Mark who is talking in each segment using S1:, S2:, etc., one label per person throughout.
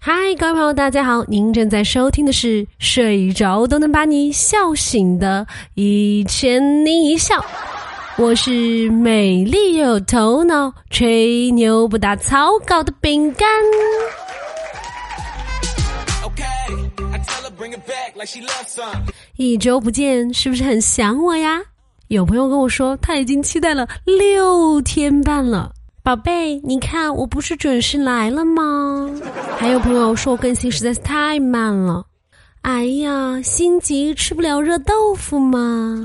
S1: 嗨，各位朋友，大家好！您正在收听的是睡着都能把你笑醒的《一千零一笑》，我是美丽又有头脑、吹牛不打草稿的饼干。一周不见，是不是很想我呀？有朋友跟我说，他已经期待了六天半了。宝贝，你看我不是准时来了吗？还有朋友说我更新实在是太慢了。哎呀，心急吃不了热豆腐吗？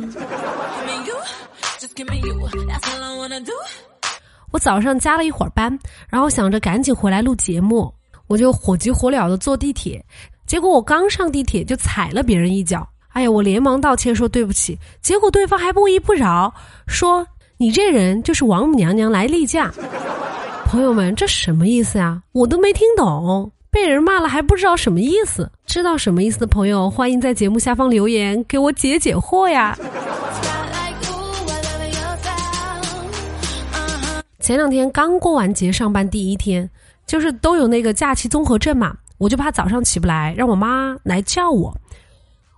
S1: 我早上加了一会儿班，然后想着赶紧回来录节目，我就火急火燎的坐地铁。结果我刚上地铁就踩了别人一脚，哎呀，我连忙道歉说对不起。结果对方还不依不饶，说你这人就是王母娘娘来例假。朋友们，这什么意思呀？我都没听懂，被人骂了还不知道什么意思？知道什么意思的朋友，欢迎在节目下方留言给我解解惑呀。前两天刚过完节，上班第一天，就是都有那个假期综合症嘛。我就怕早上起不来，让我妈来叫我。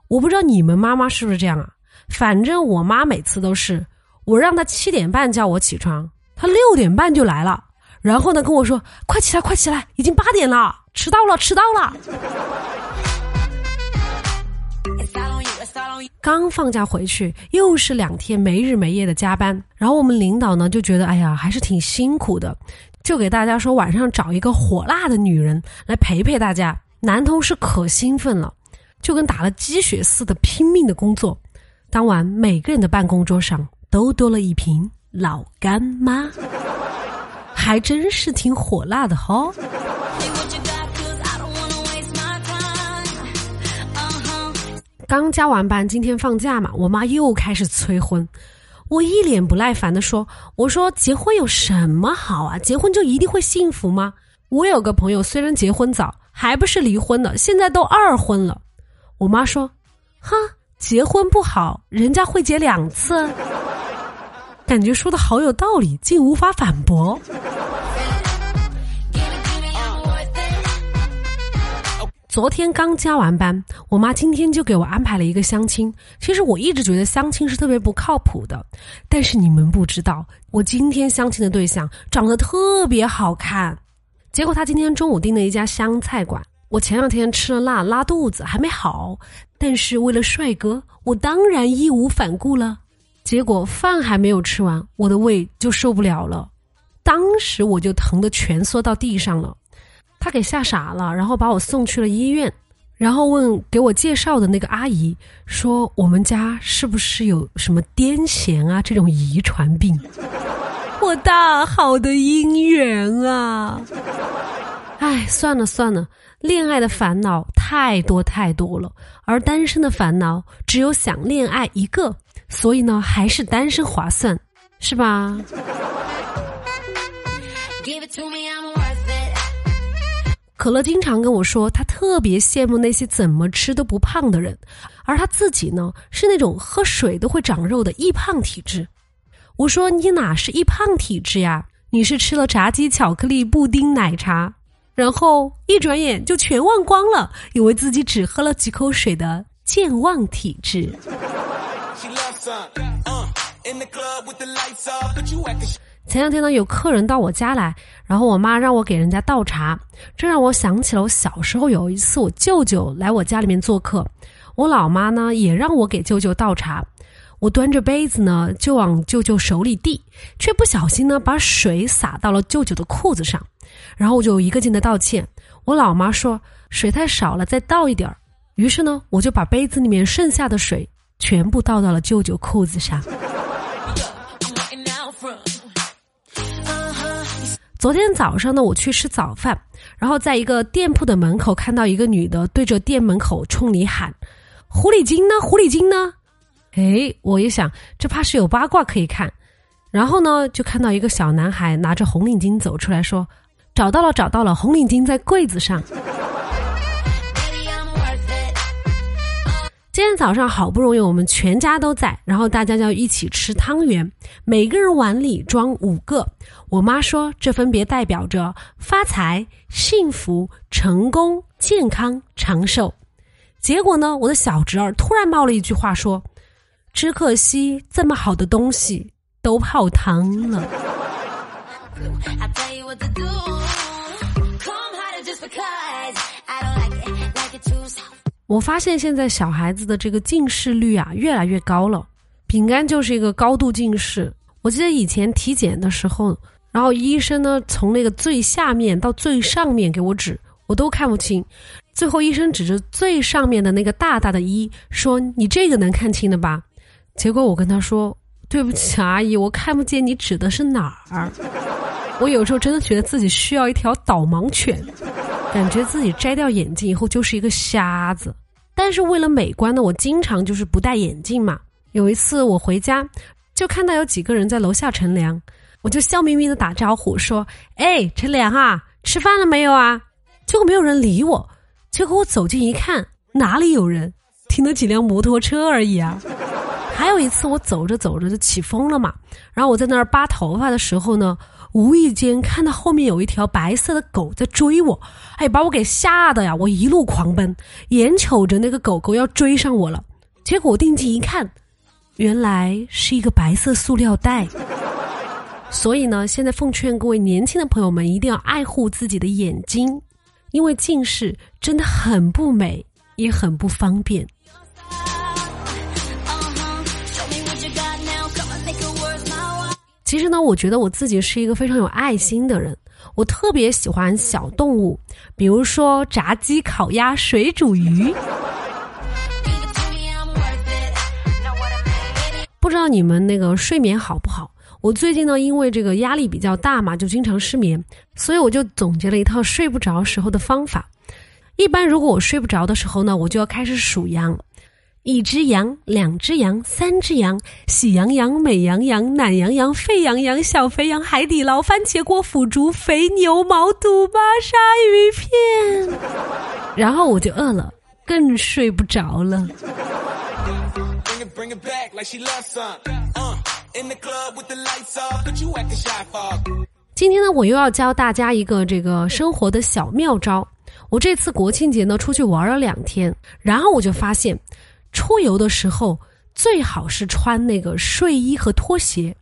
S1: 我不知道你们妈妈是不是这样啊？反正我妈每次都是，我让他七点半叫我起床，他六点半就来了，然后呢跟我说：“快起来，快起来，已经八点了，迟到了，迟到了。”刚放假回去，又是两天没日没夜的加班，然后我们领导呢就觉得，哎呀，还是挺辛苦的。就给大家说，晚上找一个火辣的女人来陪陪大家。男同事可兴奋了，就跟打了鸡血似的拼命的工作。当晚，每个人的办公桌上都多了一瓶老干妈，还真是挺火辣的哈。刚加完班，今天放假嘛，我妈又开始催婚。我一脸不耐烦的说：“我说结婚有什么好啊？结婚就一定会幸福吗？我有个朋友，虽然结婚早，还不是离婚的，现在都二婚了。”我妈说：“哈，结婚不好，人家会结两次。”感觉说的好有道理，竟无法反驳。昨天刚加完班，我妈今天就给我安排了一个相亲。其实我一直觉得相亲是特别不靠谱的，但是你们不知道，我今天相亲的对象长得特别好看。结果他今天中午订了一家湘菜馆，我前两天吃了辣拉肚子还没好，但是为了帅哥，我当然义无反顾了。结果饭还没有吃完，我的胃就受不了了，当时我就疼得蜷缩到地上了。他给吓傻了，然后把我送去了医院，然后问给我介绍的那个阿姨说：“我们家是不是有什么癫痫啊这种遗传病？” 我大好的姻缘啊！哎，算了算了，恋爱的烦恼太多太多了，而单身的烦恼只有想恋爱一个，所以呢，还是单身划算，是吧？可乐经常跟我说，他特别羡慕那些怎么吃都不胖的人，而他自己呢，是那种喝水都会长肉的易胖体质。我说你哪是易胖体质呀？你是吃了炸鸡、巧克力、布丁、奶茶，然后一转眼就全忘光了，以为自己只喝了几口水的健忘体质。前两天呢，有客人到我家来，然后我妈让我给人家倒茶，这让我想起了我小时候有一次，我舅舅来我家里面做客，我老妈呢也让我给舅舅倒茶，我端着杯子呢就往舅舅手里递，却不小心呢把水洒到了舅舅的裤子上，然后我就一个劲的道歉，我老妈说水太少了，再倒一点儿，于是呢我就把杯子里面剩下的水全部倒到了舅舅裤子上。昨天早上呢，我去吃早饭，然后在一个店铺的门口看到一个女的对着店门口冲你喊：“狐狸精呢？狐狸精呢？”哎，我一想，这怕是有八卦可以看。然后呢，就看到一个小男孩拿着红领巾走出来说：“找到了，找到了，红领巾在柜子上。”今天早上好不容易我们全家都在，然后大家就要一起吃汤圆，每个人碗里装五个。我妈说这分别代表着发财、幸福、成功、健康、长寿。结果呢，我的小侄儿突然冒了一句话说：“只可惜这么好的东西都泡汤了。”我发现现在小孩子的这个近视率啊越来越高了，饼干就是一个高度近视。我记得以前体检的时候，然后医生呢从那个最下面到最上面给我指，我都看不清。最后医生指着最上面的那个大大的一说：“你这个能看清的吧？”结果我跟他说：“对不起，阿姨，我看不见你指的是哪儿。”我有时候真的觉得自己需要一条导盲犬。感觉自己摘掉眼镜以后就是一个瞎子，但是为了美观呢，我经常就是不戴眼镜嘛。有一次我回家，就看到有几个人在楼下乘凉，我就笑眯眯的打招呼说：“哎，乘凉啊，吃饭了没有啊？”结果没有人理我。结果我走近一看，哪里有人？停了几辆摩托车而已啊。还有一次我走着走着就起风了嘛，然后我在那儿扒头发的时候呢。无意间看到后面有一条白色的狗在追我，哎，把我给吓得呀！我一路狂奔，眼瞅着那个狗狗要追上我了，结果我定睛一看，原来是一个白色塑料袋。所以呢，现在奉劝各位年轻的朋友们，一定要爱护自己的眼睛，因为近视真的很不美，也很不方便。其实呢，我觉得我自己是一个非常有爱心的人，我特别喜欢小动物，比如说炸鸡、烤鸭、水煮鱼。不知道你们那个睡眠好不好？我最近呢，因为这个压力比较大嘛，就经常失眠，所以我就总结了一套睡不着时候的方法。一般如果我睡不着的时候呢，我就要开始数羊。一只羊，两只羊，三只羊，喜羊羊、美羊羊、懒羊羊、沸羊羊、小肥羊、海底捞、番茄锅、腐竹、肥牛、毛肚、巴沙鱼片，然后我就饿了，更睡不着了。今天呢，我又要教大家一个这个生活的小妙招。我这次国庆节呢，出去玩了两天，然后我就发现。出游的时候最好是穿那个睡衣和拖鞋，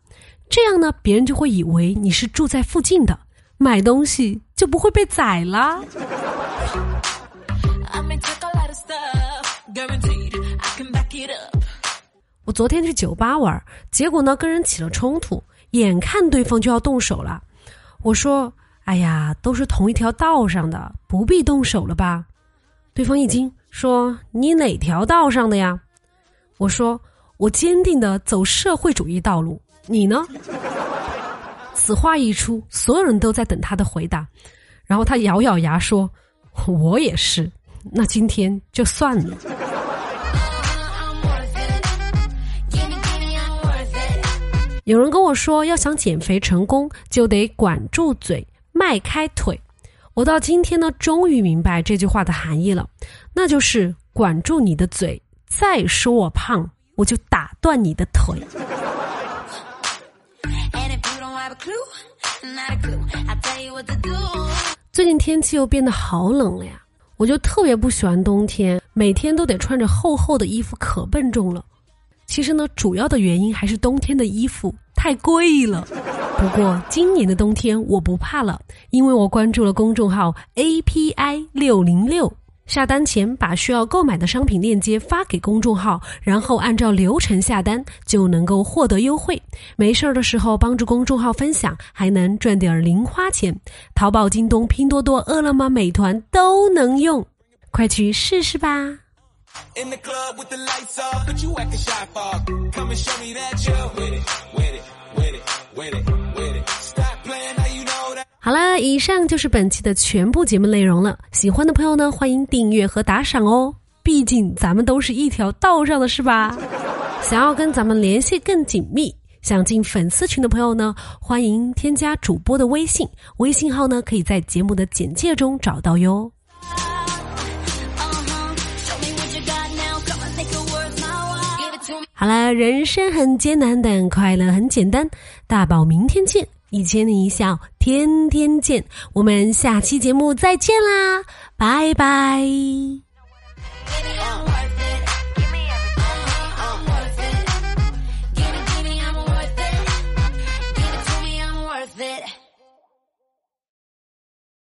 S1: 这样呢，别人就会以为你是住在附近的，买东西就不会被宰啦。我昨天去酒吧玩，结果呢跟人起了冲突，眼看对方就要动手了，我说：“哎呀，都是同一条道上的，不必动手了吧？”对方一惊。说你哪条道上的呀？我说我坚定的走社会主义道路。你呢？此话一出，所有人都在等他的回答。然后他咬咬牙说：“我也是。”那今天就算了。有人跟我说，要想减肥成功，就得管住嘴，迈开腿。我到今天呢，终于明白这句话的含义了，那就是管住你的嘴，再说我胖，我就打断你的腿。最近天气又变得好冷了呀，我就特别不喜欢冬天，每天都得穿着厚厚的衣服，可笨重了。其实呢，主要的原因还是冬天的衣服太贵了。不过今年的冬天我不怕了，因为我关注了公众号 API 六零六。下单前把需要购买的商品链接发给公众号，然后按照流程下单，就能够获得优惠。没事儿的时候帮助公众号分享，还能赚点零花钱。淘宝、京东、拼多多、饿了么、美团都能用，快去试试吧！好了，以上就是本期的全部节目内容了。喜欢的朋友呢，欢迎订阅和打赏哦。毕竟咱们都是一条道上的，是吧？想要跟咱们联系更紧密，想进粉丝群的朋友呢，欢迎添加主播的微信，微信号呢可以在节目的简介中找到哟。好了，人生很艰难，但快乐很简单。大宝，明天见，一千年一笑天天见。我们下期节目再见啦拜拜。